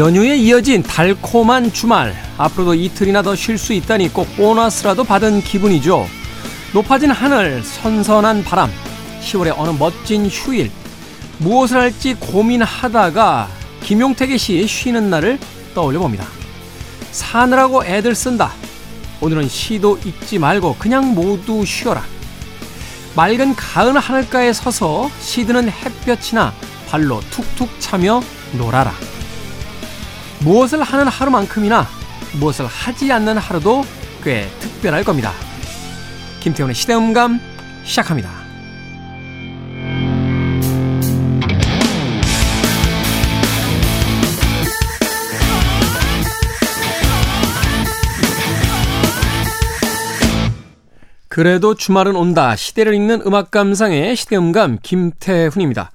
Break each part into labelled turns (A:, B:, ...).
A: 연휴에 이어진 달콤한 주말. 앞으로도 이틀이나 더 쉴 수 있다니 꼭 보너스라도 받은 기분이죠. 높아진 하늘, 선선한 바람, 10월의 어느 멋진 휴일. 무엇을 할지 고민하다가 김용택의 시 쉬는 날을 떠올려 봅니다. 사느라고 애들 쓴다. 오늘은 시도 읽지 말고 그냥 모두 쉬어라. 맑은 가을 하늘가에 서서 시드는 햇볕이나 발로 툭툭 차며 놀아라. 무엇을 하는 하루만큼이나 무엇을 하지 않는 하루도 꽤 특별할 겁니다. 김태훈의 시대음감 시작합니다. 그래도 주말은 온다. 시대를 읽는 음악 감상의 시대음감 김태훈입니다.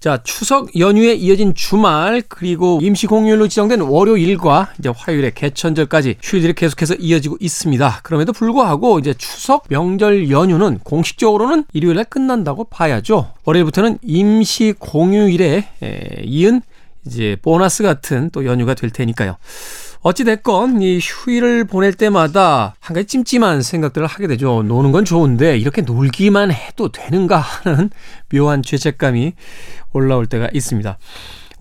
A: 자, 추석 연휴에 이어진 주말 그리고 임시 공휴일로 지정된 월요일과 이제 화요일의 개천절까지 휴일들이 계속해서 이어지고 있습니다. 그럼에도 불구하고 이제 추석 명절 연휴는 공식적으로는 일요일에 끝난다고 봐야죠. 월요일부터는 임시 공휴일에 이은 이제 보너스 같은 또 연휴가 될 테니까요. 어찌됐건 이 휴일을 보낼 때마다 한 가지 찜찜한 생각들을 하게 되죠. 노는 건 좋은데 이렇게 놀기만 해도 되는가 하는 묘한 죄책감이 올라올 때가 있습니다.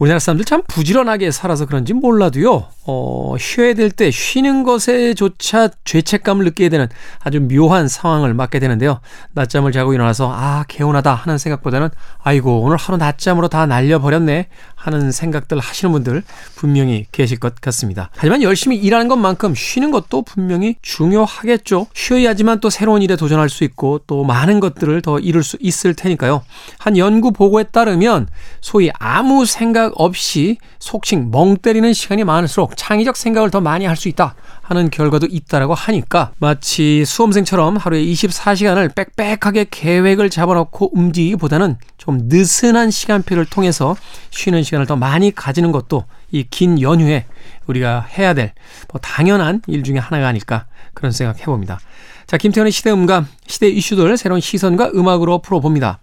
A: 우리나라 사람들 참 부지런하게 살아서 그런지 몰라도요, 어, 쉬어야 될 때 쉬는 것에조차 죄책감을 느끼게 되는 아주 묘한 상황을 맞게 되는데요. 낮잠을 자고 일어나서, 아, 개운하다 하는 생각보다는, 아이고, 오늘 하루 낮잠으로 다 날려버렸네 하는 생각들 하시는 분들 분명히 계실 것 같습니다. 하지만 열심히 일하는 것만큼 쉬는 것도 분명히 중요하겠죠. 쉬어야지만 또 새로운 일에 도전할 수 있고 또 많은 것들을 더 이룰 수 있을 테니까요. 한 연구 보고에 따르면 소위 아무 생각 없이 속칭 멍 때리는 시간이 많을수록 창의적 생각을 더 많이 할 수 있다 하는 결과도 있다라고 하니까 마치 수험생처럼 하루에 24시간을 빽빽하게 계획을 잡아놓고 움직이기보다는 좀 느슨한 시간표를 통해서 쉬는 시간을 더 많이 가지는 것도 이 긴 연휴에 우리가 해야 될 뭐 당연한 일 중에 하나가 아닐까 그런 생각 해봅니다. 자, 김태현의 시대 음감, 시대 이슈들 새로운 시선과 음악으로 풀어봅니다.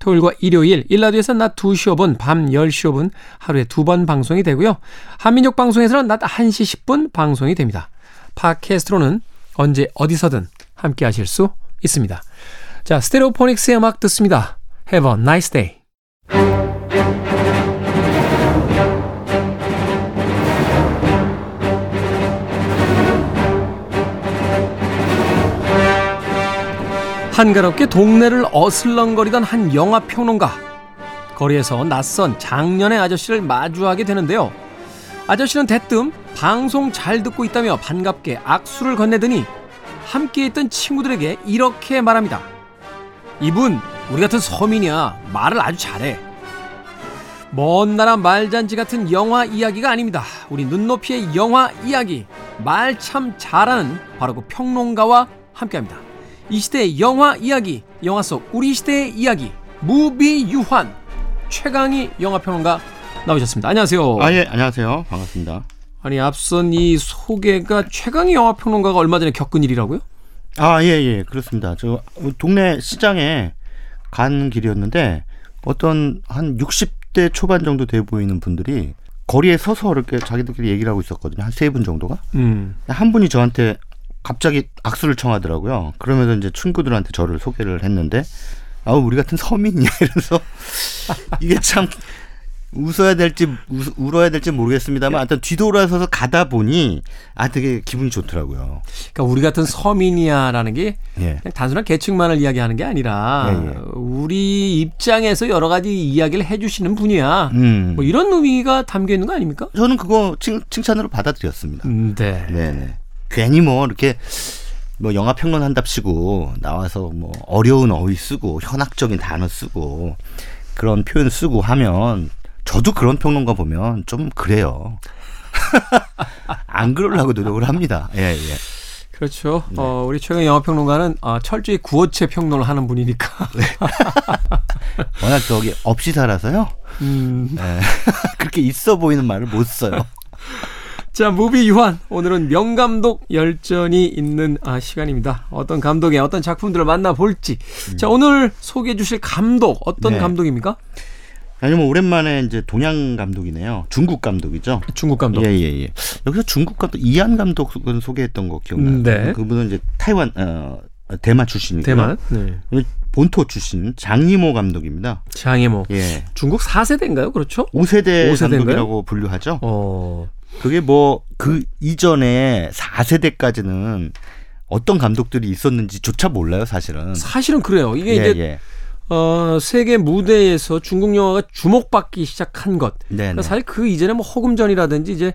A: 토요일과 일요일, 일라디오에서 낮 2시 5분, 밤 10시 5분 하루에 두 번 방송이 되고요. 한민족 방송에서는 낮 1시 10분 방송이 됩니다. 팟캐스트로는 언제 어디서든 함께 하실 수 있습니다. 자, 스테레오포닉스의 음악 듣습니다. Have a nice day. 한가롭게 동네를 어슬렁거리던 한 영화 평론가. 거리에서 낯선 장년의 아저씨를 마주하게 되는데요. 아저씨는 대뜸 방송 잘 듣고 있다며 반갑게 악수를 건네더니 함께 있던 친구들에게 이렇게 말합니다. 이분, 우리 같은 서민이야. 말을 아주 잘해. 먼 나라 말잔지 같은 영화 이야기가 아닙니다. 우리 눈높이의 영화 이야기. 말 참 잘하는 바로 그 평론가와 함께 합니다. 이 시대의 영화 이야기, 영화 속 우리 시대의 이야기, 무비 유환, 최강희 영화 평론가 나오셨습니다. 안녕하세요.
B: 아, 예, 안녕하세요. 반갑습니다.
A: 아니, 앞선 이 소개가 최강희 영화 평론가가 얼마 전에 겪은 일이라고요?
B: 아, 예, 예, 그렇습니다. 저 동네 시장에 간 길이었는데 어떤 한 60대 초반 정도 돼 보이는 분들이 거리에 서서 이렇게 자기들끼리 얘기를 하고 있었거든요. 한 세 분 정도가. 음. 한 분이 저한테 갑자기 악수를 청하더라고요. 그러면서 이제 친구들한테 저를 소개를 했는데 아 우리 같은 서민이야 이래서 이게 참 웃어야 될지 우, 울어야 될지 모르겠습니다만 하여튼 뒤돌아서서 가다 보니 아 되게 기분이 좋더라고요.
A: 그러니까 우리 같은 서민이야라는 게 예. 그냥 단순한 계층만을 이야기하는 게 아니라 예, 예. 우리 입장에서 여러 가지 이야기를 해주시는 분이야. 음. 뭐 이런 의미가 담겨 있는 거 아닙니까?
B: 저는 그거 칭, 칭찬으로 받아들였습니다. 음, 네. 네네. 괜히 뭐 이렇게 뭐 영화 평론 한답시고 나와서 뭐 어려운 어휘 쓰고 현학적인 단어 쓰고 그런 표현 쓰고 하면 저도 그런 평론가 보면 좀 그래요. 안 그러려고 노력을 합니다. 예, 예.
A: 그렇죠. 네. 어, 우리 최근 영화 평론가는 어, 철저히 구어체 평론을 하는 분이니까. 네.
B: 워낙 저기 없이 살아서요. 음. 네. 그렇게 있어 보이는 말을 못 써요.
A: 자, 무비 유한. 오늘은 명감독 열전이 있는 아, 시간입니다. 어떤 감독의 어떤 작품들을 만나볼지. 음. 자, 오늘 소개해 주실 감독, 어떤 네. 감독입니까?
B: 아니면 오랜만에 이제 동양 감독이네요. 중국 감독이죠.
A: 중국 감독.
B: 예예예. 여기서 중국 감독 이한 감독은 소개했던 거 기억나요?
A: 음, 네.
B: 그분은 이제 타이완 어, 대만 출신이고요.
A: 대만. 네.
B: 본토 출신 장이모 감독입니다.
A: 장애모.
B: 예.
A: 중국 4세대인가요? 그렇죠?
B: 5세대
A: 5세대인가요?
B: 감독이라고 분류하죠.
A: 어.
B: 그게 뭐 그 이전에 4세대까지는 어떤 감독들이 있었는지조차 몰라요, 사실은.
A: 사실은 그래요. 이게
B: 예,
A: 이제
B: 예.
A: 어, 세계 무대에서 중국 영화가 주목받기 시작한 것.
B: 네,
A: 그러니까
B: 네.
A: 사실 그 이전에 뭐 허금전이라든지 이제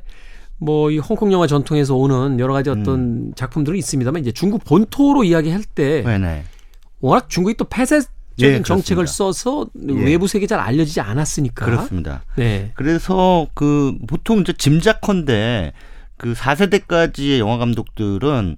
A: 뭐 이 홍콩 영화 전통에서 오는 여러 가지 어떤
B: 음.
A: 작품들은 있습니다만 이제 중국 본토로 이야기할 때
B: 네, 네.
A: 워낙 중국이 또 폐쇄 적인
B: 예,
A: 정책을. 써서
B: 예.
A: 외부 세계에 잘 알려지지 않았으니까.
B: 그렇습니다.
A: 네.
B: 그래서 그 보통 이제 짐작컨대 그 4세대까지의 영화 감독들은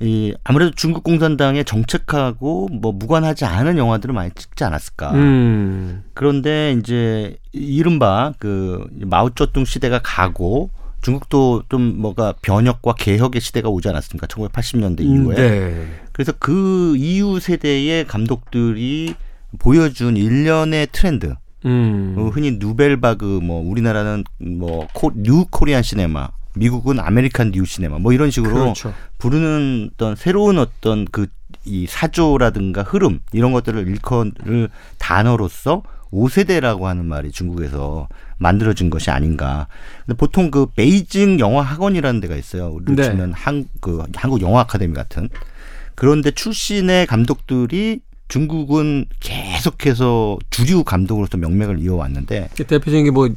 B: 이 아무래도 중국 공산당의 정책하고 뭐 무관하지 않은 영화들을 많이 찍지 않았을까.
A: 음.
B: 그런데 이제 이른바 그 마오쩌둥 시대가 가고 중국도 좀 뭐가 변혁과 개혁의 시대가 오지 않았습니까? 1980년대 이후에.
A: 네.
B: 그래서 그 이후 세대의 감독들이 보여준 일련의 트렌드.
A: 음.
B: 어, 흔히 누벨바그 뭐 우리나라는 뭐 New Korean Cinema 미국은 American New Cinema 뭐 이런 식으로
A: 그렇죠.
B: 부르는 어떤 새로운 어떤 그 이 사조라든가 흐름 이런 것들을 일컬을 단어로서 5세대라고 하는 말이 중국에서 만들어진 것이 아닌가. 근데 보통 그 베이징 영화 학원이라는 데가 있어요. 우리로
A: 네.
B: 치면 한, 그 한국 영화 아카데미 같은. 그런데 출신의 감독들이 중국은 계속해서 주류 감독으로서 명맥을 이어왔는데
A: 대표적인 게 뭐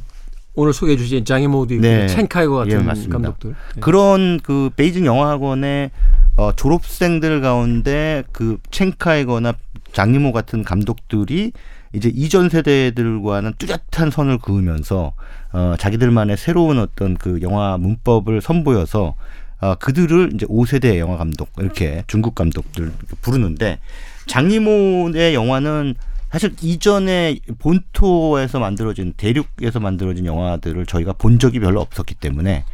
A: 오늘 소개해 주신 장애모도 있고
B: 네.
A: 첸카이거 같은
B: 예.
A: 감독들. 네.
B: 그런 그 베이징 영화학원의 어, 졸업생들 가운데 그 첸카이거나 장리모 같은 감독들이 이제 이전 세대들과는 뚜렷한 선을 그으면서 어, 자기들만의 새로운 어떤 그 영화 문법을 선보여서 어, 그들을 이제 5세대 영화 감독 이렇게 중국 감독들 부르는데 장리모의 영화는 사실 이전에 본토에서 만들어진 대륙에서 만들어진 영화들을 저희가 본 적이 별로 없었기 때문에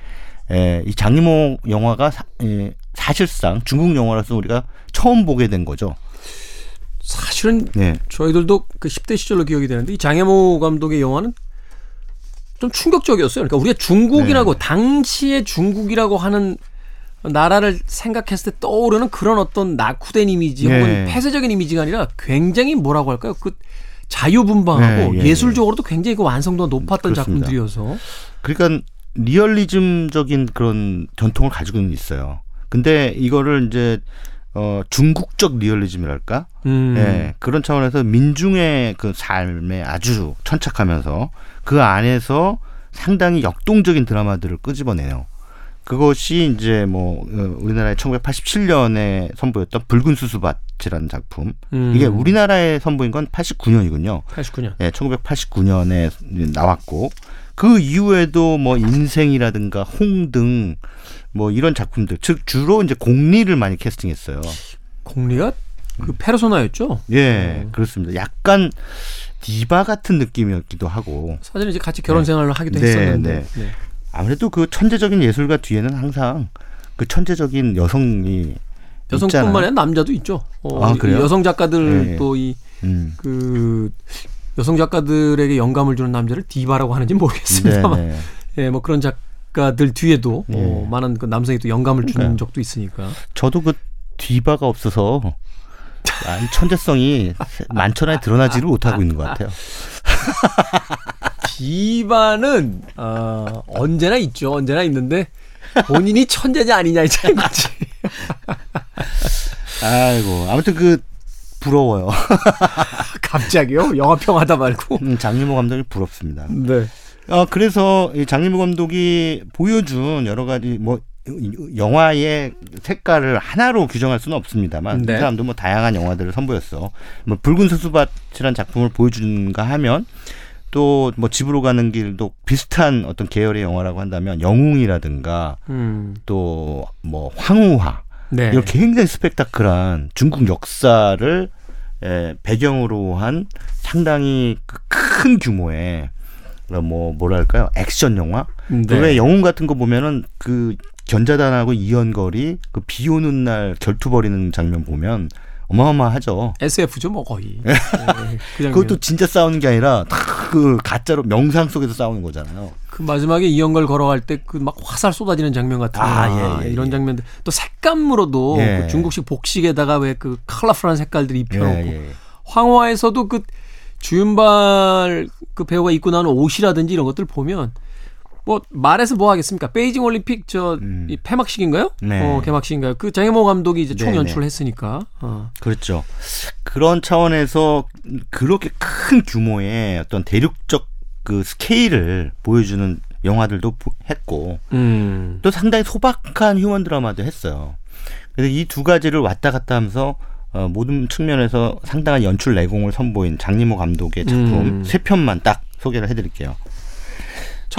B: 에, 이 장리모 영화가 사, 에, 사실상 중국 영화로서 우리가 처음 보게 된 거죠.
A: 사실은
B: 네.
A: 저희들도 그 10대 시절로 기억이 되는데 이 장혜모 감독의 영화는 좀 충격적이었어요. 그러니까 우리가 중국이라고
B: 네.
A: 당시의 중국이라고 하는 나라를 생각했을 때 떠오르는 그런 어떤 낙후된 이미지 혹은
B: 네.
A: 폐쇄적인 이미지가 아니라 굉장히 뭐라고 할까요? 그 자유분방하고
B: 네, 예,
A: 예 술적으로도 굉장히 그 완성도가 높았던
B: 그렇습니다.
A: 작품들이어서
B: 그러니까 리얼리즘적인 그런 전통을 가지고는 있어요. 근데 이거를 이제 어 중국적 리얼리즘이랄까?
A: 음.
B: 예, 그런 차원에서 민중의 그 삶에 아주 천착하면서 그 안에서 상당히 역동적인 드라마들을 끄집어내요. 그것이 이제 뭐 어, 우리나라의 1987년에 선보였던 붉은 수수밭이라는 작품.
A: 음.
B: 이게 우리나라에 선보인 건 89년이군요.
A: 89년.
B: 예, 1989년에 나왔고 그 이후에도 뭐 인생이라든가 홍등 뭐 이런 작품들 즉 주로 이제 공리를 많이 캐스팅했어요.
A: 공리가 그 페르소나였죠.
B: 예, 그렇습니다. 약간 디바 같은 느낌이었기도 하고
A: 사실은 이제 같이 결혼
B: 네.
A: 생활을 하기도
B: 네,
A: 했었는데.
B: 네. 아무래도 그 천재적인 예술가 뒤에는 항상 그 천재적인 여성이
A: 여성뿐만. 아니라 남자도 있죠. 어,
B: 아,
A: 이
B: 그래요?
A: 여성 작가들
B: 네.
A: 또이
B: 음.
A: 그 여성 작가들에게 영감을 주는 남자를 디바라고 하는지 모르겠습니다만,
B: 네, 네.
A: 예, 뭐 그런 작가들 뒤에도
B: 예.
A: 어, 많은 그 남성이 또 영감을 주는
B: 그러니까요.
A: 적도 있으니까.
B: 저도 그 디바가 없어서 아, 이 천재성이 만천하에 드러나지를 못하고 있는 것 같아요.
A: 디바는 어, 언제나 있죠. 언제나 있는데 본인이 천재냐 아니냐의 차이인 거지.
B: 아이고 아무튼 그 부러워요.
A: 갑자기요? 영화 평하다 말고.
B: 음, 장리모 감독이 부럽습니다.
A: 네.
B: 어, 그래서 이 장리모 감독이 보여준 여러 가지 뭐 영화의 색깔을 하나로 규정할 수는 없습니다만
A: 네.
B: 이 사람도 뭐 다양한 영화들을 선보였어. 뭐 붉은 수수밭이라는 작품을 보여준가 하면 또 뭐 집으로 가는 길도 비슷한 어떤 계열의 영화라고 한다면 영웅이라든가
A: 음.
B: 또뭐 황후화
A: 네.
B: 이런 굉장히 스펙타클한 중국 역사를 에, 배경으로 한 상당히 그큰 규모의 어, 뭐 뭐랄까요 액션 영화
A: 네.
B: 왜 영웅 같은 거 보면은 그 견자단하고 이연걸이 그 비 오는 날 결투 벌이는 장면 보면 어마어마하죠.
A: SF죠, 뭐 거의. 네. 그.
B: 그것도 진짜 싸우는 게 아니라 다 그 가짜로 명상 속에서 싸우는 거잖아요.
A: 그 마지막에 이영걸 걸어갈 때 그 막 화살 쏟아지는 장면 같은 거
B: 아, 예, 예,
A: 이런
B: 예.
A: 장면들 또 색감으로도
B: 예.
A: 그 중국식 복식에다가 왜 그 컬러풀한 색깔들 입혀놓고
B: 예, 예.
A: 황화에서도 그 주윤발 그 배우가 입고 나오는 옷이라든지 이런 것들 보면 뭐 말해서 뭐 하겠습니까? 베이징 올림픽 저
B: 음.
A: 이 폐막식인가요?
B: 네.
A: 어, 개막식인가요? 그 장혜모 감독이 이제 총
B: 네,
A: 연출을
B: 네.
A: 했으니까. 어.
B: 그렇죠. 그런 차원에서 그렇게 큰 규모의 어떤 대륙적 그 스케일을 보여주는 영화들도 보- 했고
A: 음.
B: 또 상당히 소박한 휴먼 드라마도 했어요. 그래서 이 두 가지를 왔다 갔다 하면서 어, 모든 측면에서 상당한 연출 내공을 선보인 장리모 감독의 작품
A: 음.
B: 세 편만 딱 소개를 해드릴게요.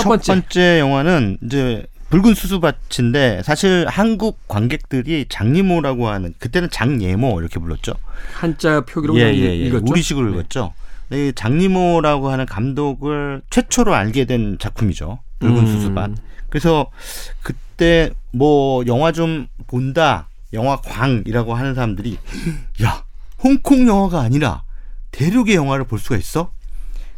A: 첫 번째.
B: 영화는 이제 붉은 수수밭인데 사실 한국 관객들이 장리모라고 하는 그때는 장예모 이렇게 불렀죠.
A: 한자 표기로
B: 예, 예, 예.
A: 읽었죠.
B: 우리식으로
A: 네.
B: 읽었죠. 이 장리모라고 하는 감독을 최초로 알게 된 작품이죠. 붉은
A: 음.
B: 수수밭. 그래서 그때 뭐 영화 좀 본다, 영화 광이라고 하는 사람들이 야 홍콩 영화가 아니라 대륙의 영화를 볼 수가 있어?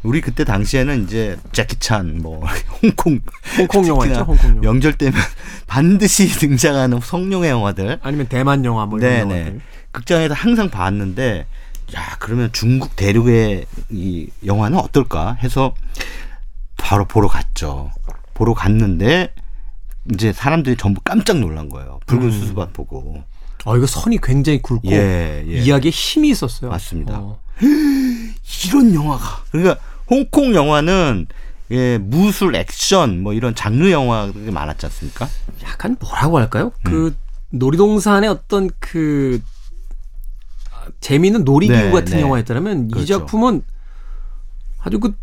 B: 우리 그때 당시에는 이제 재키찬 뭐 홍콩
A: 홍콩 영화죠. 홍콩 영화.
B: 명절 때면 반드시 등장하는 성룡의 영화들
A: 아니면 대만 영화 뭐 이런
B: 네네.
A: 영화들.
B: 극장에서 항상 봤는데, 야, 그러면 중국 대륙의 이 영화는 어떨까 해서 바로 보러 갔죠. 보러 갔는데, 이제 사람들이 전부 깜짝 놀란 거예요. 붉은
A: 음.
B: 수수밭 보고.
A: 어 이거 선이 굉장히 굵고
B: 예, 예.
A: 이야기에 힘이 있었어요.
B: 맞습니다.
A: 어.
B: 이런 영화가. 그러니까 홍콩 영화는 예, 무술, 액션, 뭐 이런 장르 영화들이 많았지 않습니까?
A: 약간 뭐라고 할까요?
B: 음.
A: 그 놀이동산의 어떤 그 아, 재미있는 놀이기구
B: 네,
A: 같은
B: 네.
A: 영화였다면 이
B: 그렇죠.
A: 작품은 아주 그,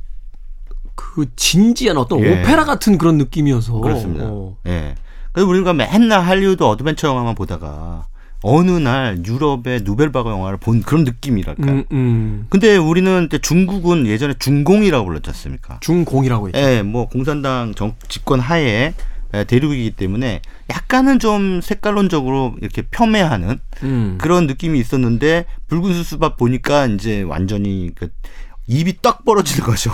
A: 그 진지한 어떤
B: 예.
A: 오페라 같은 그런 느낌이어서
B: 그렇습니다.
A: 어.
B: 예. 그래서 우리가 맨날 할리우드 어드벤처 영화만 보다가 어느 날 유럽의 누벨바그 영화를 본 그런 느낌이랄까.
A: 음, 음.
B: 근데 우리는 중국은 예전에 중공이라고 불렀지 않습니까?
A: 중공이라고 했죠.
B: 예, 뭐 공산당 정, 집권 하에 예, 대륙이기 때문에 약간은 좀 색깔론적으로 이렇게 폄훼하는
A: 음.
B: 그런 느낌이 있었는데 붉은 수수밭 보니까 이제 완전히 그 입이 떡 벌어지는 거죠.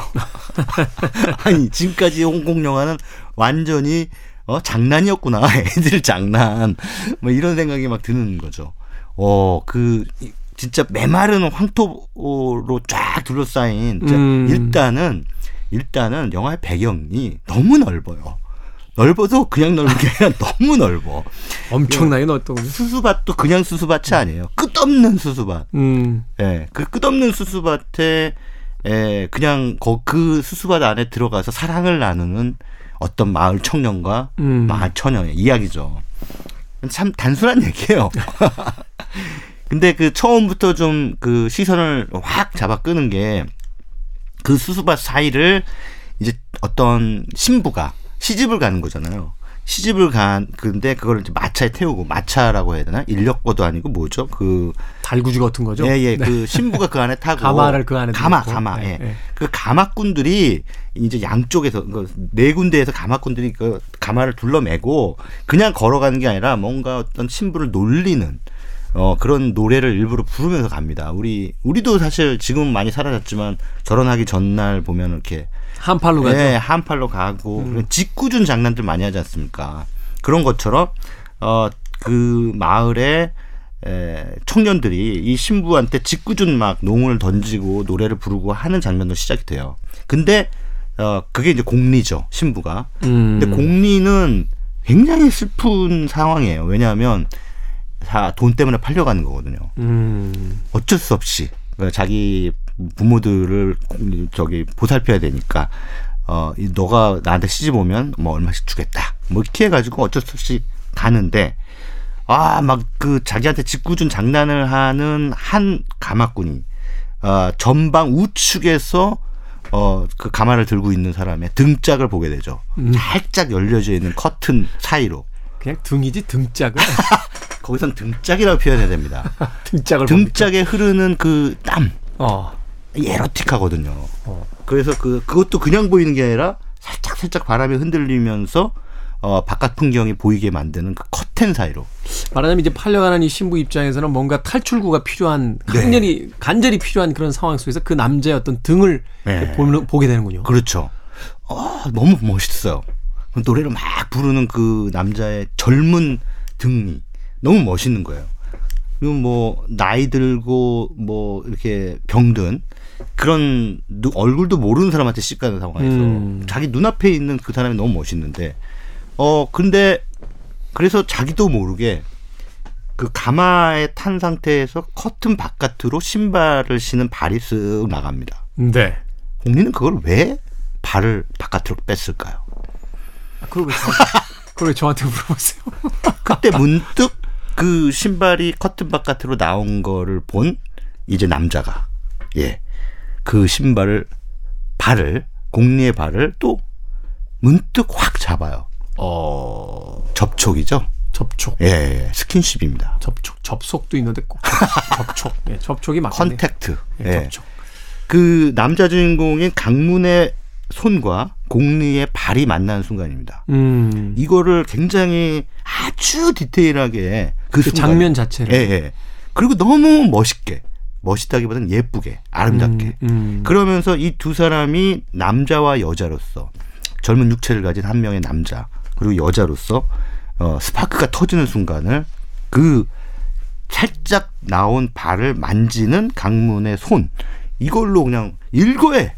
B: 아니 지금까지 홍콩 영화는 완전히 어 장난이었구나 애들 장난 뭐 이런 생각이 막 드는 거죠. 어 그 진짜 메마른 황토로 쫙 둘러싸인
A: 음.
B: 일단은 일단은 영화의 배경이 너무 넓어요. 넓어도 그냥 넓은 게 아니라 너무 넓어.
A: 엄청나게 넣었던 거죠.
B: 수수밭도 그냥 수수밭이 아니에요. 끝없는 수수밭.
A: 음.
B: 예, 그 끝없는 수수밭에 예, 그냥 거, 그 수수밭 안에 들어가서 사랑을 나누는 어떤 마을 청년과
A: 음.
B: 마을 처녀의 이야기죠. 참 단순한 얘기예요. 근데 그 처음부터 좀 그 시선을 확 잡아 끄는 게 그 수수밭 사이를 이제 어떤 신부가 시집을 가는 거잖아요. 시집을 간 근데 그걸 이제 마차에 태우고 마차라고 해야 되나 인력거도 아니고 뭐죠 그
A: 달구지 같은 거죠.
B: 예예 그 신부가 그 안에 타고
A: 가마를 그 안에
B: 가마
A: 넣고.
B: 가마
A: 네,
B: 예.
A: 네.
B: 그 가마꾼들이 이제 양쪽에서 그네 군데에서 가마꾼들이 그 가마를 둘러매고 그냥 걸어가는 게 아니라 뭔가 어떤 신부를 놀리는 어 그런 노래를 일부러 부르면서 갑니다. 우리 우리도 사실 지금 많이 사라졌지만 결혼하기 전날 보면 이렇게
A: 한 팔로 가죠.
B: 예, 한팔로 가고
A: 음.
B: 짓궂은 장난들 많이 하지 않습니까? 그런 것처럼 어그 마을에 에, 청년들이 이 신부한테 짓궂은 막 농을 던지고 노래를 부르고 하는 장면도 시작이 돼요. 근데 어 그게 이제 공리죠 신부가.
A: 음.
B: 근데 공리는 굉장히 슬픈 상황이에요. 왜냐하면 다 돈 때문에 팔려가는 거거든요.
A: 음.
B: 어쩔 수 없이 그러니까 자기 부모들을 저기 보살펴야 되니까 어이 너가 나한테 시집 오면 뭐 얼마씩 주겠다 뭐 이렇게 해가지고 어쩔 수 없이 가는데 아 막 그 자기한테 짓궂은 장난을 하는 한 가마꾼이 어 전방 우측에서 어 그 가마를 들고 있는 사람의 등짝을 보게 되죠
A: 음.
B: 살짝 열려져 있는 커튼 사이로
A: 그냥 등이지 등짝을
B: 거기선 등짝이라고 표현해야 됩니다
A: 등짝을 봅니까?
B: 등짝에 흐르는 그 땀
A: 어.
B: 에로틱하거든요.
A: 어.
B: 그래서 그 그것도 그냥 보이는 게 아니라 살짝 살짝 바람에 흔들리면서 어 바깥 풍경이 보이게 만드는 그 스탠 사이로.
A: 말하자면 이제 팔려가는 이 신부 입장에서는 뭔가 탈출구가 필요한
B: 네.
A: 간절히 간절히 필요한 그런 상황 속에서 그 남자의 어떤 등을
B: 네.
A: 보는, 보게 되는군요.
B: 그렇죠. 어, 너무 멋있어요. 그 노래를 막 부르는 그 남자의 젊은 등이 너무 멋있는 거예요. 그리고 뭐 나이 들고 뭐 이렇게 병든 그런 누- 얼굴도 모르는 사람한테 씹가는 상황에서
A: 음.
B: 자기 눈앞에 있는 그 사람이 너무 멋있는데 어 근데 그래서 자기도 모르게 그 가마에 탄 상태에서 커튼 바깥으로 신발을 신은 발이 쓱 나갑니다.
A: 네.
B: 공리는 그걸 왜 발을 바깥으로 뺐을까요?
A: 아, 그걸 왜, 저, 그걸 왜 저한테 물어보세요?
B: 그때 문득 그 신발이 커튼 바깥으로 나온 거를 본 이제 남자가 예 그 신발을 발을 공리의 발을 또 문득 확 잡아요.
A: 어,
B: 접촉이죠.
A: 접촉.
B: 예, 예, 스킨십입니다.
A: 접촉. 접속도 있는데 꼭 접촉. 예, 접촉이 맞겠네요.
B: contact.
A: 예,
B: 예.
A: 접촉.
B: 그 남자 주인공인 강문의 손과 공리의 발이 만나는 순간입니다.
A: 음.
B: 이거를 굉장히 아주 디테일하게 그,
A: 그 장면 자체를.
B: 예, 예. 그리고 너무 멋있게 멋있다기보다는 예쁘게 아름답게
A: 음, 음.
B: 그러면서 이 두 사람이 남자와 여자로서 젊은 육체를 가진 한 명의 남자 그리고 여자로서 어, 스파크가 터지는 순간을 그 살짝 나온 발을 만지는 강문의 손 이걸로 그냥 일거에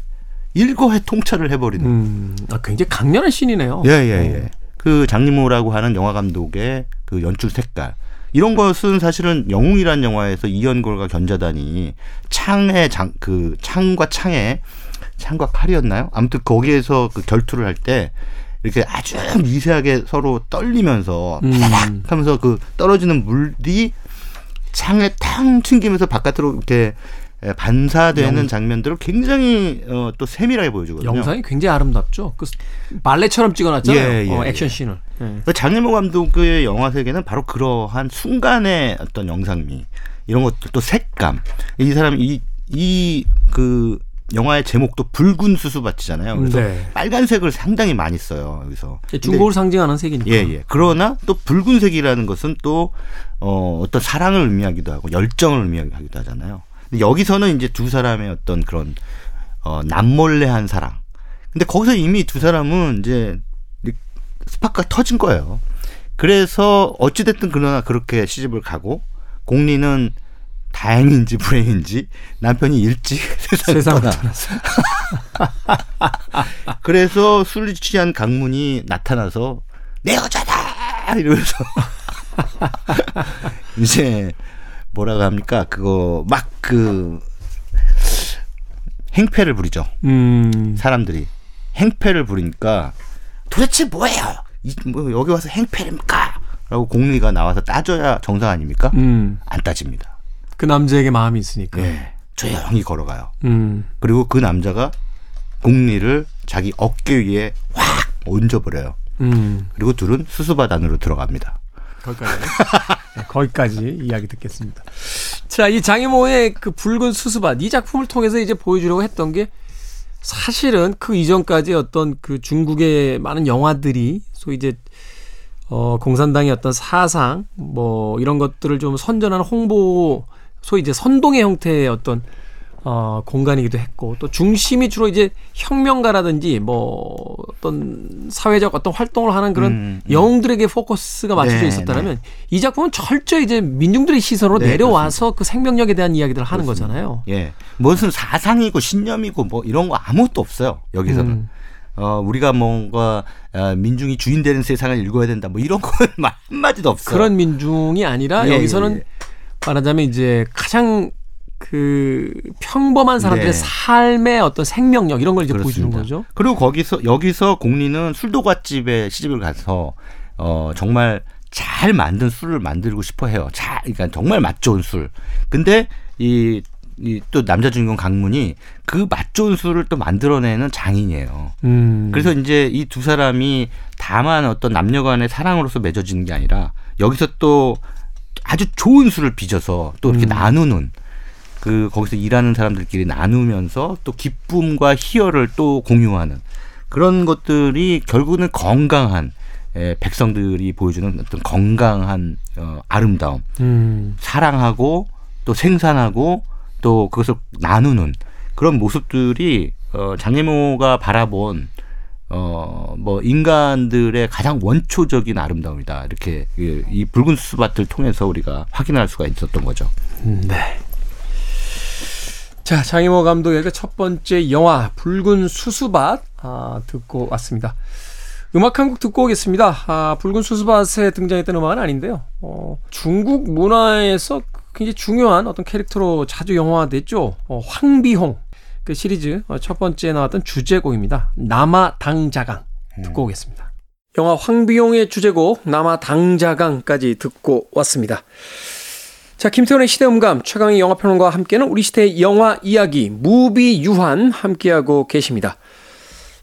B: 일거에 통찰을 해버리는
A: 음. 아, 굉장히 강렬한 씬이네요.
B: 예, 예, 예. 그 장리모라고 하는 영화 감독의 그 연출 색깔. 이런 것은 사실은 영웅이란 영화에서 이연골과 견자단이 창의 장, 그 창과 창에 창과 칼이었나요? 아무튼 거기에서 그 결투를 할 때 이렇게 아주 미세하게 서로 떨리면서
A: 음.
B: 파닥 하면서 그 떨어지는 물이 창에 탕 튕기면서 바깥으로 이렇게 에, 반사되는
A: 영-
B: 장면들을 굉장히 어, 또 세밀하게 보여주거든요.
A: 영상이 굉장히 아름답죠. 그 발레처럼 찍어놨잖아요.
B: 예, 예,
A: 어,
B: 예.
A: 액션 씬을. 예.
B: 그 장일모 감독의 영화 세계는 바로 그러한 순간의 어떤 영상미 이런 것들 또 색감 이 사람 이이 그 영화의 제목도 붉은 수수밭이잖아요. 그래서
A: 네.
B: 빨간색을 상당히 많이 써요 여기서.
A: 중국을 상징하는 색이니까.
B: 예, 예. 그러나 또 붉은색이라는 것은 또, 어, 어떤 사랑을 의미하기도 하고 열정을 의미하기도 하잖아요. 여기서는 이제 두 사람의 어떤 그런, 어, 남몰래한 사랑. 근데 거기서 이미 두 사람은 이제 스파크가 터진 거예요. 그래서 어찌됐든 그러나 그렇게 시집을 가고 공리는 다행인지 불행인지 남편이 일찍
A: 세상을
B: 떠나.
A: 떠났어요.
B: 그래서 술 취한 강문이 나타나서 내 여자다 이러면서 이제 뭐라고 합니까 그거 막 그 행패를 부리죠
A: 음.
B: 사람들이 행패를 부리니까 도대체 뭐예요 이, 뭐 여기 와서 행패입니까 라고 공리가 나와서 따져야 정상 아닙니까
A: 음.
B: 안 따집니다
A: 그 남자에게 마음이 있으니까.
B: 예 조용히 걸어가요
A: 음.
B: 그리고 그 남자가 공리를 자기 어깨 위에 확 얹어버려요
A: 음.
B: 그리고 둘은 수수밭 안으로 들어갑니다.
A: 거기까지. 네, 거기까지 이야기 듣겠습니다. 자, 이 장이모의 그 붉은 수수밭 이 작품을 통해서 이제 보여주려고 했던 게 사실은 그 이전까지 어떤 그 중국의 많은 영화들이 소위 이제 어 공산당의 어떤 사상 뭐 이런 것들을 좀 선전하는 홍보 소위 이제 선동의 형태의 어떤 어 공간이기도 했고 또 중심이 주로 이제 혁명가라든지 뭐 어떤 사회적 어떤 활동을 하는 그런
B: 음, 음.
A: 영웅들에게 포커스가 맞춰져
B: 네,
A: 있었다면 이 작품은 철저히 이제 민중들의 시선으로
B: 네,
A: 내려와서 그 생명력에 대한 이야기들을 하는
B: 그렇습니다.
A: 거잖아요.
B: 예. 무슨 사상이고 신념이고 뭐 이런 거 아무것도 없어요. 여기서는.
A: 음.
B: 어, 우리가 뭔가 어, 민중이 주인 되는 세상을 읽어야 된다. 뭐 이런 건 말- 한마디도 없어요.
A: 그런 민중이 아니라
B: 예,
A: 여기서는
B: 예, 예.
A: 말하자면 이제 가장 그 평범한 사람들의
B: 네.
A: 삶의 어떤 생명력 이런 걸 이제 보여주는
B: 그렇습니다.
A: 거죠.
B: 그리고 거기서 여기서 공리는 술도가집에 시집을 가서 어 정말 잘 만든 술을 만들고 싶어 해요. 잘 그러니까 정말 맛 좋은 술. 근데 이 이또 남자 주인공 강문이 그 맛 좋은 술을 또 만들어내는 장인이에요.
A: 음.
B: 그래서 이제 이 두 사람이 다만 어떤 남녀간의 사랑으로서 맺어지는 게 아니라 여기서 또 아주 좋은 술을 빚어서 또 이렇게
A: 음.
B: 나누는 그 거기서 일하는 사람들끼리 나누면서 또 기쁨과 희열을 또 공유하는 그런 것들이 결국은 건강한 에, 백성들이 보여주는 어떤 건강한 어, 아름다움,
A: 음.
B: 사랑하고 또 생산하고 또 그것을 나누는 그런 모습들이 어, 장애모가 바라본 어, 뭐, 인간들의 가장 원초적인 아름다움이다. 이렇게 이, 이 붉은 수밭을 통해서 우리가 확인할 수가 있었던 거죠.
A: 네. 자, 장희모 감독의 그첫 번째 영화 붉은 수수밭 아, 듣고 왔습니다. 음악 한 곡 듣고 오겠습니다. 아, 붉은 수수밭에 등장했던 음악은 아닌데요. 어, 중국 문화에서 굉장히 중요한 어떤 캐릭터로 자주 영화화됐죠. 어, 황비홍 그 시리즈 어, 첫 번째 나왔던 주제곡입니다. 남아당자강 듣고 오겠습니다. 영화 황비용의 주제곡 남아 당자강까지 듣고 왔습니다. 자, 김태훈의 시대음감, 최강의 영화평론가와 함께는 우리 시대의 영화 이야기, 무비 유한 함께하고 계십니다.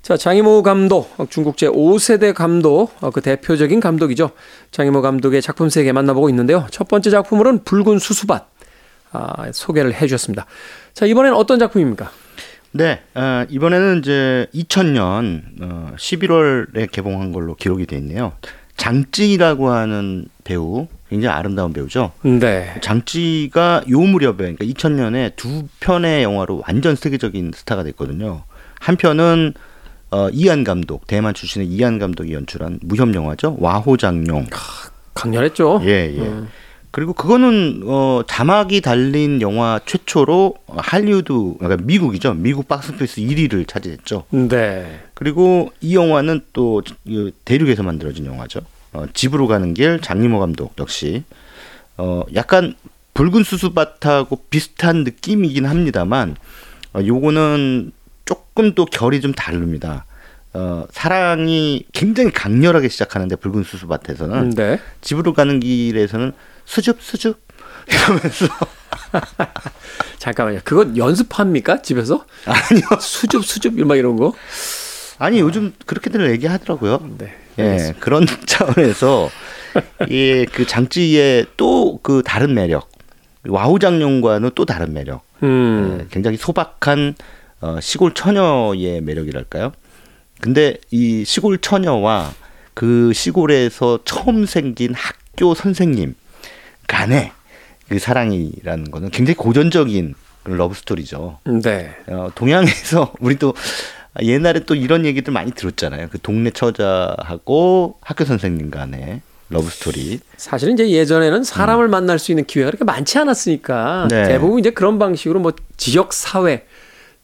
A: 자, 장이모 감독, 중국 제 5세대 감독, 어, 그 대표적인 감독이죠. 장이모 감독의 작품 세계 만나보고 있는데요. 첫 번째 작품으로는 붉은 수수밭, 아, 소개를 해 주셨습니다. 자, 이번에는 어떤 작품입니까?
B: 네, 어, 이번에는 이제 2000년 어, 11월에 개봉한 걸로 기록이 돼 있네요. 장찌라고 하는 배우, 굉장히 아름다운 배우죠.
A: 네.
B: 장찌가 요 무렵에, 그러니까 2000년에 두 편의 영화로 완전 세계적인 스타가 됐거든요. 한 편은 어, 이한 감독, 대만 출신의 이한 감독이 연출한 무협 영화죠. 와호장룡.
A: 강렬했죠.
B: 예, 예.
A: 음.
B: 그리고 그거는 어 자막이 달린 영화 최초로 할리우드 그러니까 미국이죠. 미국 박스오피스 1위를 차지했죠.
A: 네.
B: 그리고 이 영화는 또이 대륙에서 만들어진 영화죠. 어, 집으로 가는 길 장리모 감독 역시 어 약간 붉은 수수밭하고 비슷한 느낌이긴 합니다만 어, 요거는 조금 또 결이 좀 다릅니다. 어, 사랑이 굉장히 강렬하게 시작하는데 붉은 수수밭에서는
A: 네.
B: 집으로 가는 길에서는 수줍 수줍 이러면서
A: 잠깐만요. 그건 연습합니까? 집에서?
B: 아니요
A: 수줍 수줍 막 이런 거?
B: 아니 요즘 그렇게들 얘기하더라고요.
A: 네.
B: 예 그런 차원에서 이 그 장쯔이의 또 그 다른 매력 와호장룡과는 또 다른 매력
A: 음.
B: 예, 굉장히 소박한 어, 시골 처녀의 매력이랄까요? 근데 이 시골 처녀와 그 시골에서 처음 생긴 학교 선생님 간의 그 사랑이라는 거는 굉장히 고전적인 러브 스토리죠.
A: 네.
B: 어, 동양에서 우리 또 옛날에 또 이런 얘기들 많이 들었잖아요. 그 동네 처자하고 학교 선생님 간의 러브 스토리.
A: 사실은 이제 예전에는 사람을 만날 수 있는 기회가 그렇게 많지 않았으니까
B: 네.
A: 대부분 이제 그런 방식으로 뭐 지역 사회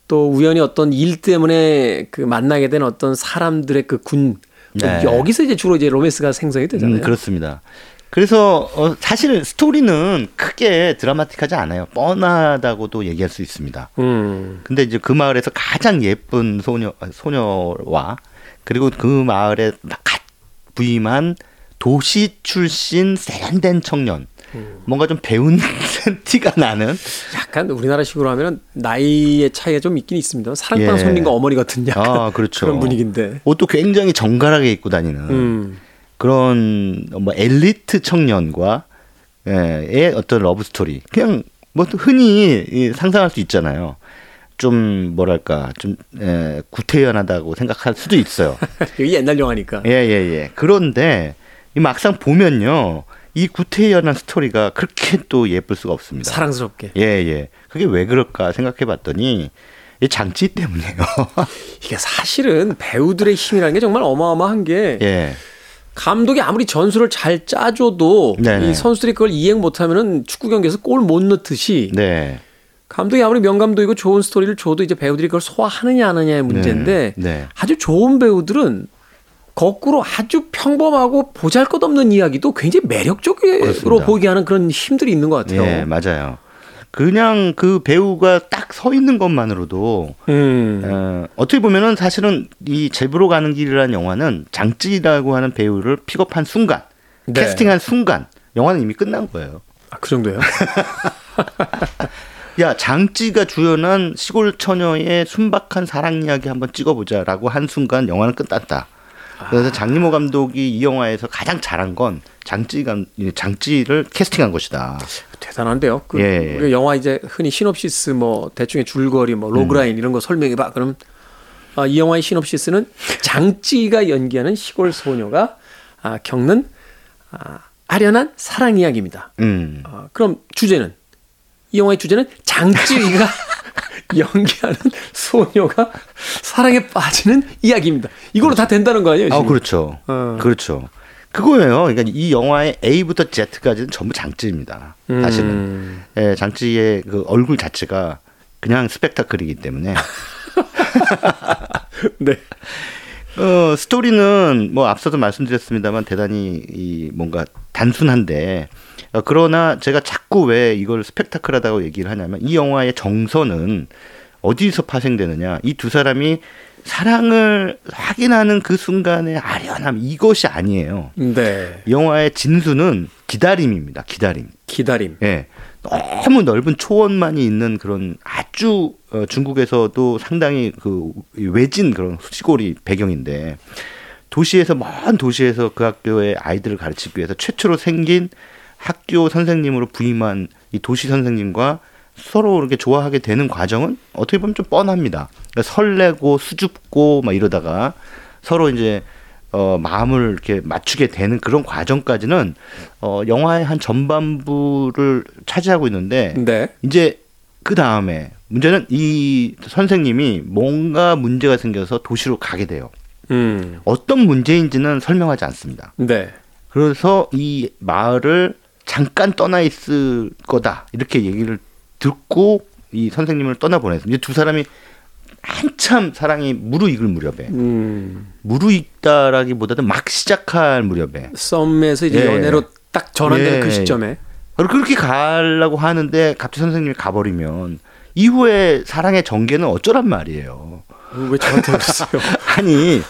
A: 또 우연히 어떤 일 때문에 그 만나게 된 어떤 사람들의 그군
B: 네.
A: 여기서 이제 주로 이제 로맨스가 생성이 되잖아요.
B: 음, 그렇습니다. 그래서 어, 사실 스토리는 크게 드라마틱하지 않아요. 뻔하다고도 얘기할 수 있습니다.
A: 음.
B: 근데 이제 그 마을에서 가장 예쁜 소녀 소녀와 그리고 그 마을에 갓 부임한 도시 출신 세련된 청년 뭔가 좀 배운 티가 나는
A: 약간 우리나라식으로 하면 나이의 차이가 좀 있긴 있습니다. 사랑방
B: 예.
A: 손님과 어머니 같은 약간
B: 아 그렇죠
A: 그런 분위기인데.
B: 옷도 굉장히 정갈하게 입고 다니는
A: 음.
B: 그런 뭐 엘리트 청년과 의 어떤 러브 스토리 그냥 뭐 흔히 이 상상할 수 있잖아요. 좀 뭐랄까 좀 에, 구태연하다고 생각할 수도 있어요.
A: 여기 옛날 영화니까.
B: 예예예. 그런데 이 막상 보면요 이 구태연한 스토리가 그렇게 또 예쁠 수가 없습니다.
A: 사랑스럽게.
B: 예예. 그게 왜 그럴까 생각해봤더니 이 장치 때문이에요.
A: 이게 사실은 배우들의 힘이라는 게 정말 어마어마한 게
B: 예.
A: 감독이 아무리 전술을 잘 짜줘도
B: 네네.
A: 이 선수들이 그걸 이행 못하면은 축구 경기에서 골 못 넣듯이
B: 네.
A: 감독이 아무리 명감독이고 좋은 스토리를 줘도 이제 배우들이 그걸 소화하느냐 안 하느냐의 문제인데
B: 네. 네.
A: 아주 좋은 배우들은 거꾸로 아주 평범하고 보잘것없는 이야기도 굉장히 매력적으로
B: 그렇습니다.
A: 보이게 하는 그런 힘들이 있는 것 같아요.
B: 예, 맞아요. 그냥 그 배우가 딱 서 있는 것만으로도
A: 음.
B: 어, 어떻게 보면은 사실은 이 제부로 가는 길이라는 영화는 장찌라고 하는 배우를 픽업한 순간,
A: 네.
B: 캐스팅한 순간 영화는 이미 끝난 거예요.
A: 아, 그 정도예요?
B: 야 장찌가 주연한 시골 처녀의 순박한 사랑 이야기 한번 찍어보자라고 한 순간 영화는 끝났다. 그래서 장리모 감독이 이 영화에서 가장 잘한 건 장찌 감 장찌를 캐스팅한 것이다.
A: 대단한데요. 그
B: 예, 예.
A: 우리가 영화 이제 흔히 시놉시스 뭐 대충의 줄거리 뭐 로그라인 이런 거 설명해 봐. 그럼 아, 이 영화의 시놉시스는 장찌가 연기하는 시골 소녀가 아, 겪는 아, 아련한 사랑 이야기입니다.
B: 음.
A: 어, 그럼 주제는 이 영화의 주제는 장쯔이가 연기하는 소녀가 사랑에 빠지는 이야기입니다. 이걸로 다 된다는 거 아니에요?
B: 아,
A: 지금?
B: 그렇죠.
A: 어.
B: 그렇죠. 그거예요. 그러니까 이 영화의 A부터 Z까지는 전부 장치입니다. 사실은.
A: 음.
B: 예, 장치의 그 얼굴 자체가 그냥 스펙타클이기 때문에.
A: 네.
B: 어, 스토리는 뭐 앞서도 말씀드렸습니다만 대단히 이 뭔가 단순한데 어, 그러나 제가 자꾸 왜 이걸 스펙타클하다고 얘기를 하냐면 이 영화의 정서는 어디서 파생되느냐 이 두 사람이 사랑을 확인하는 그 순간의 아련함 이것이 아니에요.
A: 네.
B: 이 영화의 진수는 기다림입니다. 기다림.
A: 기다림.
B: 예. 너무 넓은 초원만이 있는 그런 아주 어, 중국에서도 상당히 그 외진 그런 시골이 배경인데 도시에서 먼 도시에서 그 학교의 아이들을 가르치기 위해서 최초로 생긴 학교 선생님으로 부임한 이 도시 선생님과 서로 이렇게 좋아하게 되는 과정은 어떻게 보면 좀 뻔합니다. 그러니까 설레고 수줍고 막 이러다가 서로 이제 어, 마음을 이렇게 맞추게 되는 그런 과정까지는 어, 영화의 한 전반부를 차지하고 있는데
A: 네.
B: 이제 그 다음에 문제는 이 선생님이 뭔가 문제가 생겨서 도시로 가게 돼요.
A: 음.
B: 어떤 문제인지는 설명하지 않습니다.
A: 네.
B: 그래서 이 마을을 잠깐 떠나 있을 거다 이렇게 얘기를 듣고 이 선생님을 떠나 보냈습니다. 이제 두 사람이 한참 사랑이 무르익을 무렵에
A: 음.
B: 무르익다라기보다는 막 시작할 무렵에
A: 썸에서 이제
B: 예.
A: 연애로 딱 전환되는
B: 예.
A: 그 시점에
B: 그렇게 가려고 하는데 갑자기 선생님이 가버리면 이후에 사랑의 전개는 어쩌란 말이에요.
A: 왜 저한테 그러세요?
B: 아니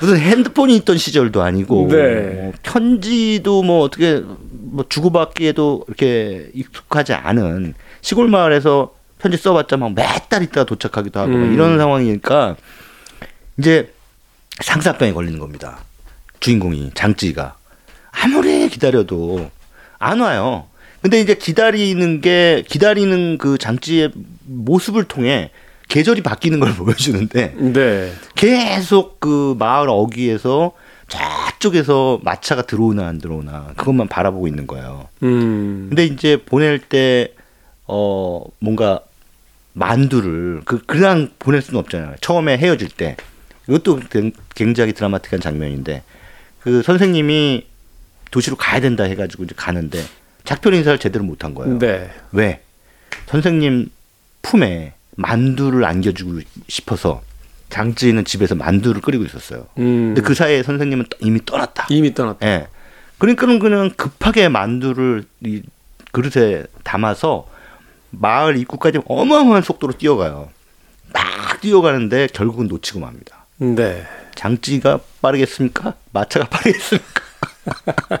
B: 무슨 핸드폰이 있던 시절도 아니고
A: 네.
B: 뭐 편지도 뭐 어떻게 뭐 주고받기에도 이렇게 익숙하지 않은 시골 마을에서 편지 써봤자 막 몇 달 있다가 도착하기도 하고 막
A: 음.
B: 이런 상황이니까 이제 상사병에 걸리는 겁니다. 주인공이 장찌가 아무리 기다려도 안 와요. 근데 이제 기다리는 게 기다리는 그 장찌의 모습을 통해 계절이 바뀌는 걸 보여주는데
A: 네.
B: 계속 그 마을 어귀에서 저쪽에서 마차가 들어오나 안 들어오나 그것만 바라보고 있는 거예요.
A: 음.
B: 근데 이제 보낼 때 어 뭔가 만두를 그 그냥 보낼 수는 없잖아요. 처음에 헤어질 때 이것도 굉장히 드라마틱한 장면인데 그 선생님이 도시로 가야 된다 해가지고 이제 가는데 작별 인사를 제대로 못한 거예요.
A: 네.
B: 왜? 선생님 품에 만두를 안겨주고 싶어서 장찌는 집에서 만두를 끓이고 있었어요.
A: 음.
B: 근데 그 사이에 선생님은 떠- 이미 떠났다.
A: 이미 떠났다.
B: 예. 그러니까는 그냥 급하게 만두를 이 그릇에 담아서 마을 입구까지 어마어마한 속도로 뛰어가요. 막 뛰어가는데 결국은 놓치고 맙니다.
A: 네.
B: 장찌가 빠르겠습니까? 마차가 빠르겠습니까?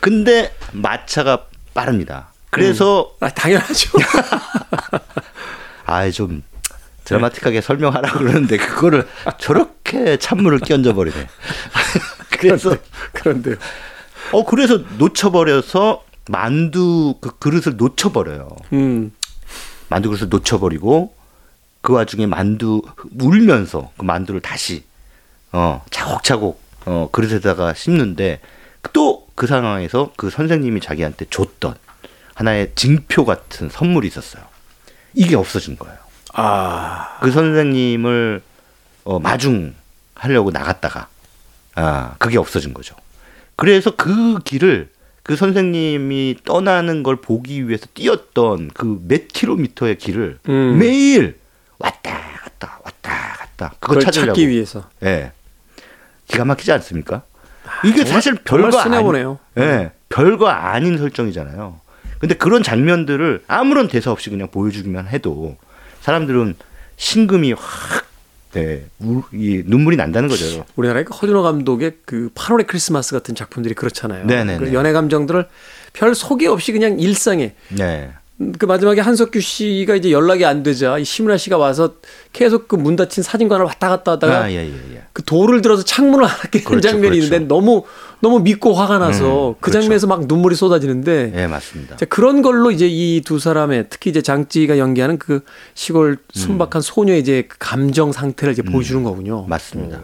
B: 근데 마차가 빠릅니다. 그래서
A: 아, 당연하죠.
B: 아이 좀 드라마틱하게 설명하라 그러는데 그거를 저렇게 찬물을 끼얹어 버리네. 그래서
A: 그런데요.
B: 어 그래서 놓쳐버려서 만두 그 그릇을 놓쳐버려요.
A: 음.
B: 만두 그릇을 놓쳐버리고 그 와중에 만두 울면서 그 만두를 다시 어 차곡차곡 어 그릇에다가 씹는데 또 그 상황에서 그 선생님이 자기한테 줬던 하나의 징표 같은 선물이 있었어요. 이게 없어진 거예요.
A: 아.
B: 그 선생님을 어, 마중하려고 나갔다가 아 그게 없어진 거죠. 그래서 그 길을 그 선생님이 떠나는 걸 보기 위해서 뛰었던 그 몇 킬로미터의 길을
A: 음.
B: 매일 왔다 갔다 왔다 갔다 그거
A: 그걸
B: 찾으려고.
A: 찾기 위해서.
B: 예. 기가 막히지 않습니까? 이게
A: 정말-
B: 사실 별거
A: 쓰나
B: 아니,
A: 보네요.
B: 예, 별거 아닌 설정이잖아요. 근데 그런 장면들을 아무런 대사 없이 그냥 보여주기만 해도 사람들은 심금이 확 네, 우- 이 눈물이 난다는 거죠.
A: 우리나라의 그 허준호 감독의 그 8월의 크리스마스 같은 작품들이 그렇잖아요.
B: 네네네.
A: 그 연애 감정들을 별 소개 없이 그냥 일상에
B: 네.
A: 음, 그 마지막에 한석규 씨가 이제 연락이 안 되자 이 심은하 씨가 와서 계속 그 문 닫힌 사진관을 왔다 갔다 하다가
B: 아, 예, 예, 예.
A: 그 돌을 들어서 창문을 하나 깨는
B: 그렇죠,
A: 장면이
B: 그렇죠.
A: 있는데 너무 너무 믿고 화가 나서
B: 음,
A: 그
B: 그렇죠.
A: 장면에서 막 눈물이 쏟아지는데
B: 예, 맞습니다.
A: 자, 그런 걸로 이제 이 두 사람의 특히 이제 장찌가 연기하는 그 시골 순박한 소녀의 이제 그 감정 상태를 이제 보여주는 거군요.
B: 음. 맞습니다.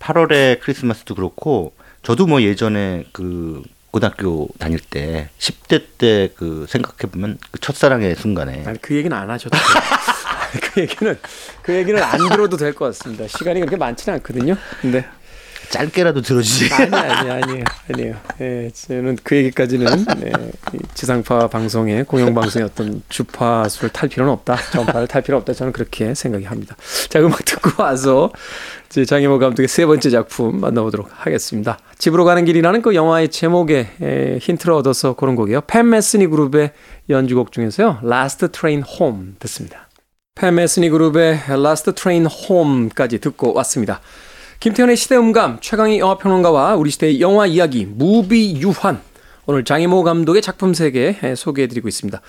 B: 8월의 크리스마스도 그렇고 저도 뭐 예전에 그 고등학교 다닐 때 10대 때 그 생각해 보면 그 첫사랑의 순간에
A: 아니 그 얘기는 안 하셔도 돼요. 그 얘기는 그 얘기는 안 들어도 될 것 같습니다. 시간이 그렇게 많지는 않거든요. 근데
B: 짧게라도 들어주지.
A: 아니 아니 아니에요 아니에요. 예, 저는 그 얘기까지는 네, 이 지상파 방송의 공영 방송의 어떤 주파수를 탈 필요는 없다. 전파를 탈 필요 없다. 저는 그렇게 생각이 합니다. 자 음악 듣고 와서 이제 장혜모 감독의 세 번째 작품 만나보도록 하겠습니다. 집으로 가는 길이라는 그 영화의 제목에 에, 힌트를 얻어서 고른 곡이에요. 팬 메스니 그룹의 연주곡 중에서요. Last Train Home 듣습니다. 팬 메스니 그룹의 Last Train Home까지 듣고 왔습니다. 김태훈의 시대음감, 최광희 영화평론가와 우리 시대의 영화 이야기, 무비 유환. 오늘 장예모 감독의 작품 세계 소개해드리고 있습니다.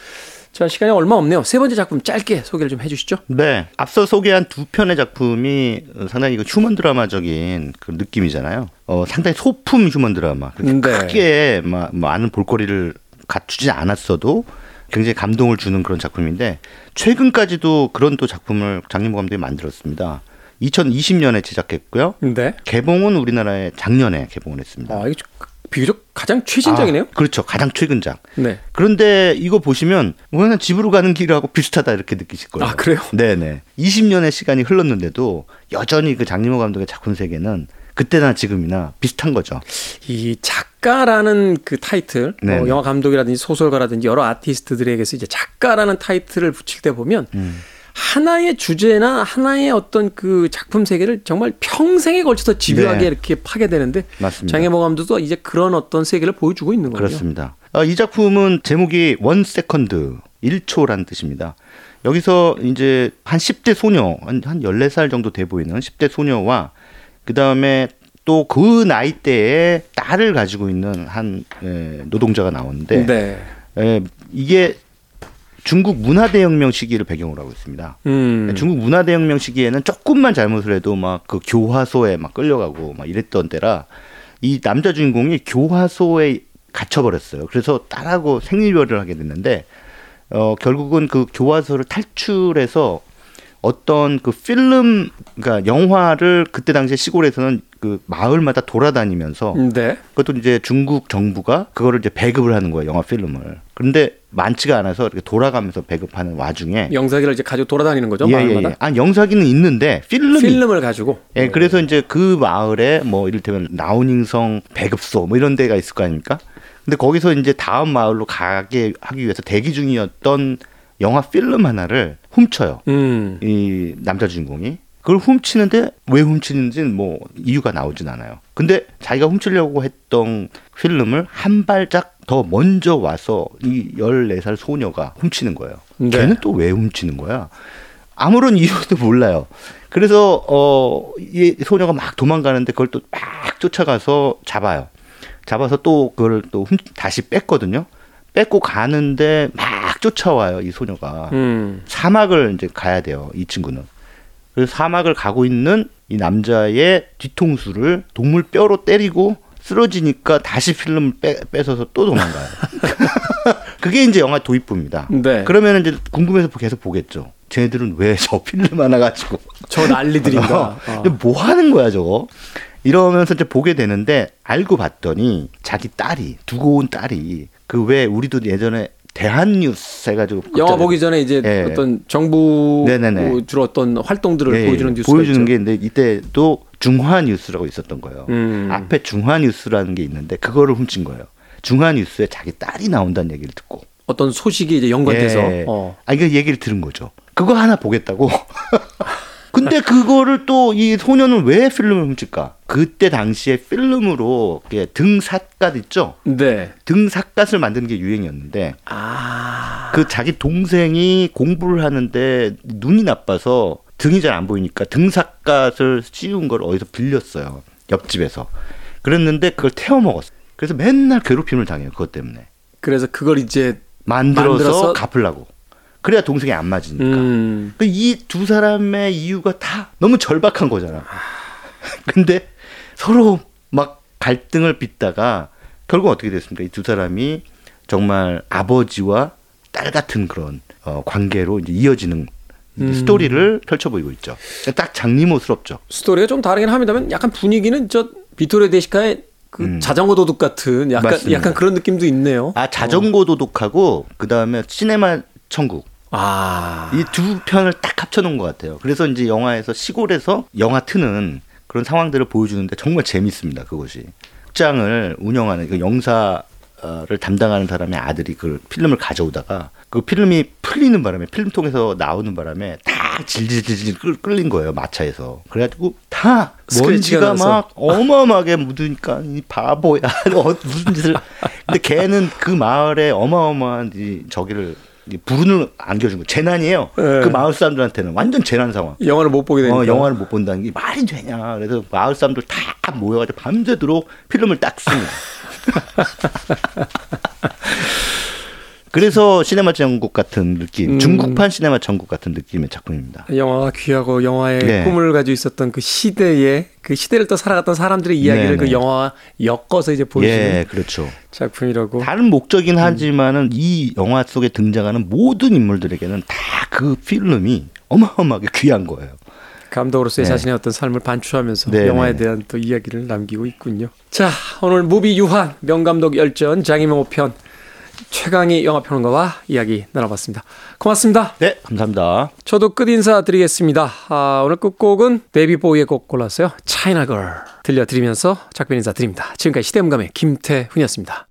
A: 자, 시간이 얼마 없네요. 세 번째 작품 짧게 소개를 좀 해주시죠.
B: 네. 앞서 소개한 두 편의 작품이 상당히 그 휴먼 드라마적인 그 느낌이잖아요. 어, 상당히 소품 휴먼 드라마. 그렇게
A: 네.
B: 크게 막 많은 볼거리를 갖추지 않았어도 굉장히 감동을 주는 그런 작품인데 최근까지도 그런 또 작품을 장예모 감독이 만들었습니다. 2020년에 제작했고요.
A: 네.
B: 개봉은 우리나라에 작년에 개봉을 했습니다.
A: 아, 이게 비교적 가장 최신작이네요.
B: 아, 그렇죠. 가장 최근작.
A: 네.
B: 그런데 이거 보시면 뭐 그냥 집으로 가는 길하고 비슷하다 이렇게 느끼실 거예요.
A: 아, 그래요?
B: 네 네. 20년의 시간이 흘렀는데도 여전히 그 장림호 감독의 작품 세계는 그때나 지금이나 비슷한 거죠.
A: 이 작가라는 그 타이틀, 뭐. 영화 감독이라든지 소설가라든지 여러 아티스트들에게서 이제 작가라는 타이틀을 붙일 때 보면
B: 음.
A: 하나의 주제나 하나의 어떤 그 작품 세계를 정말 평생에 걸쳐서 집요하게
B: 네.
A: 이렇게 파게 되는데
B: 맞습니다.
A: 장예모 감독도 이제 그런 어떤 세계를 보여주고 있는 거예요.
B: 그렇습니다. 아, 이 작품은 제목이 One Second 1초라는 뜻입니다. 여기서 이제 한 10대 소녀, 한, 한 14살 정도 돼 보이는 10대 소녀와 그 다음에 또 그 나이대에 딸을 가지고 있는 한 예, 노동자가 나오는데
A: 네.
B: 예, 이게 중국 문화대혁명 시기를 배경으로 하고 있습니다.
A: 음.
B: 중국 문화대혁명 시기에는 조금만 잘못을 해도 막 그 교화소에 막 끌려가고 막 이랬던 때라 이 남자 주인공이 교화소에 갇혀버렸어요. 그래서 딸하고 생일별을 하게 됐는데 어 결국은 그 교화소를 탈출해서 어떤 그 필름 그러니까 영화를 그때 당시에 시골에서는 그 마을마다 돌아다니면서
A: 네.
B: 그것도 이제 중국 정부가 그거를 이제 배급을 하는 거예요 영화 필름을 그런데 많지가 않아서 이렇게 돌아가면서 배급하는 와중에
A: 영사기를 이제 가지고 돌아다니는 거죠.
B: 예, 예,
A: 마을마다.
B: 예. 아 영사기는 있는데 필름이
A: 필름을 가지고.
B: 예, 그래서 이제 그 마을에 뭐 이를테면 라우닝성 배급소 뭐 이런 데가 있을 거 아닙니까? 근데 거기서 이제 다음 마을로 가게 하기 위해서 대기 중이었던 영화 필름 하나를 훔쳐요.
A: 음.
B: 이 남자 주인공이 그걸 훔치는데 왜 훔치는지는 뭐 이유가 나오진 않아요. 근데 자기가 훔치려고 했던 필름을 한 발짝 더 먼저 와서 이 14살 소녀가 훔치는 거예요.
A: 네.
B: 걔는 또 왜 훔치는 거야? 아무런 이유도 몰라요. 그래서 어 이 소녀가 막 도망가는데 그걸 또 막 쫓아가서 잡아요. 잡아서 또 그걸 또 훔, 다시 뺐거든요. 뺏고 가는데 막 쫓아와요 이 소녀가.
A: 음.
B: 사막을 이제 가야 돼요. 이 친구는. 그래서 사막을 가고 있는 이 남자의 뒤통수를 동물 뼈로 때리고 쓰러지니까 다시 필름을 빼, 뺏어서 또 도망가요. 그게 이제 영화 도입부입니다.
A: 네.
B: 그러면 이제 궁금해서 계속 보겠죠. 쟤네들은 왜 저 필름 하나 가지고
A: 저 난리들인가.
B: 어,
A: 어.
B: 뭐 하는 거야 저거? 이러면서 이제 보게 되는데 알고 봤더니 자기 딸이 두고 온 딸이 그 왜 우리도 예전에 대한뉴스 해가지고
A: 영화 보기 전에 이제
B: 예.
A: 어떤 정부
B: 네네네.
A: 주로 어떤 활동들을
B: 예,
A: 보여주는
B: 예.
A: 뉴스가
B: 보여주는. 게 있는데 이때도 중화뉴스라고 있었던 거예요.
A: 음.
B: 앞에 중화뉴스라는 게 있는데 그거를 훔친 거예요. 중화뉴스에 자기 딸이 나온다는 얘기를 듣고.
A: 어떤 소식이 이제 연관돼서
B: 예.
A: 어.
B: 아 이거 얘기를 들은 거죠. 그거 하나 보겠다고. 근데 그거를 또 이 소녀는 왜 필름을 훔칠까? 그때 당시에 필름으로 등삿갓 있죠?
A: 네.
B: 등삿갓을 만드는 게 유행이었는데
A: 아.
B: 그 자기 동생이 공부를 하는데 눈이 나빠서 등이 잘 안 보이니까 등삿갓을 씌운 걸 어디서 빌렸어요. 옆집에서. 그랬는데 그걸 태워 먹었어. 그래서 맨날 괴롭힘을 당해요. 그것 때문에.
A: 그래서 그걸 이제
B: 만들어서,
A: 만들어서-
B: 갚으려고. 그래야 동생이 안 맞으니까.
A: 음.
B: 이두 사람의 이유가 다 너무 절박한 거잖아. 근데 서로 막 갈등을 빚다가 결국 어떻게 됐습니까? 이 두 사람이 정말 아버지와 딸 같은 그런 어, 관계로 이제 이어지는
A: 음.
B: 스토리를 펼쳐 보이고 있죠. 딱 장리모스럽죠.
A: 스토리가 좀 다르긴 합니다만 약간 분위기는 저 비토리오 데시카의 그
B: 음.
A: 자전거 도둑 같은 약간
B: 맞습니다.
A: 약간 그런 느낌도 있네요.
B: 아 자전거 도둑하고 그 다음에 시네마 천국
A: 아.
B: 이 두 편을 딱 합쳐놓은 것 같아요. 그래서 이제 영화에서 시골에서 영화 트는 그런 상황들을 보여주는데 정말 재밌습니다. 그것이 극장을 운영하는 그 영사를 담당하는 사람의 아들이 그 필름을 가져오다가 그 필름이 풀리는 바람에 필름통에서 나오는 바람에 다 질질질질 끌- 끌린 거예요 마차에서 그래가지고 다 먼지가. 막 어마어마하게 묻으니까 이 바보야 어, 무슨 짓을 근데 걔는 그 마을에 어마어마한 이 저기를 이 불운을 안겨준 거 재난이에요.
A: 네.
B: 그 마을 사람들한테는 완전 재난 상황.
A: 영화를 못 보게 되니까.
B: 어, 영화를 못 본다는 게 말이 되냐. 그래서 마을 사람들 다 모여가지고 밤새도록 필름을 딱 씁니다. 그래서 시네마 전국 같은 느낌,
A: 음.
B: 중국판 시네마 전국 같은 느낌의 작품입니다.
A: 영화가 귀하고 영화의
B: 네.
A: 꿈을 가지고 있었던 그 시대의 그 시대를 또 살아갔던 사람들의 이야기를
B: 네네.
A: 그 영화와 엮어서 이제 보여주는
B: 예, 그렇죠.
A: 작품이라고.
B: 다른 목적이긴 하지만은 이 영화 속에 등장하는 모든 인물들에게는 다 그 필름이 어마어마하게 귀한 거예요.
A: 감독으로서의
B: 네.
A: 자신의 어떤 삶을 반추하면서
B: 네,
A: 영화에
B: 네.
A: 대한 또 이야기를 남기고 있군요. 자, 오늘 무비 유한 명감독 열전 장희명 5편 최강희 영화평론가와 이야기 나눠봤습니다. 고맙습니다.
B: 네, 감사합니다.
A: 저도 끝 인사 드리겠습니다. 아, 오늘 끝곡은 베이비보이의 곡 골랐어요. 차이나걸 들려드리면서 작별 인사 드립니다. 지금까지 시대음감의 김태훈이었습니다.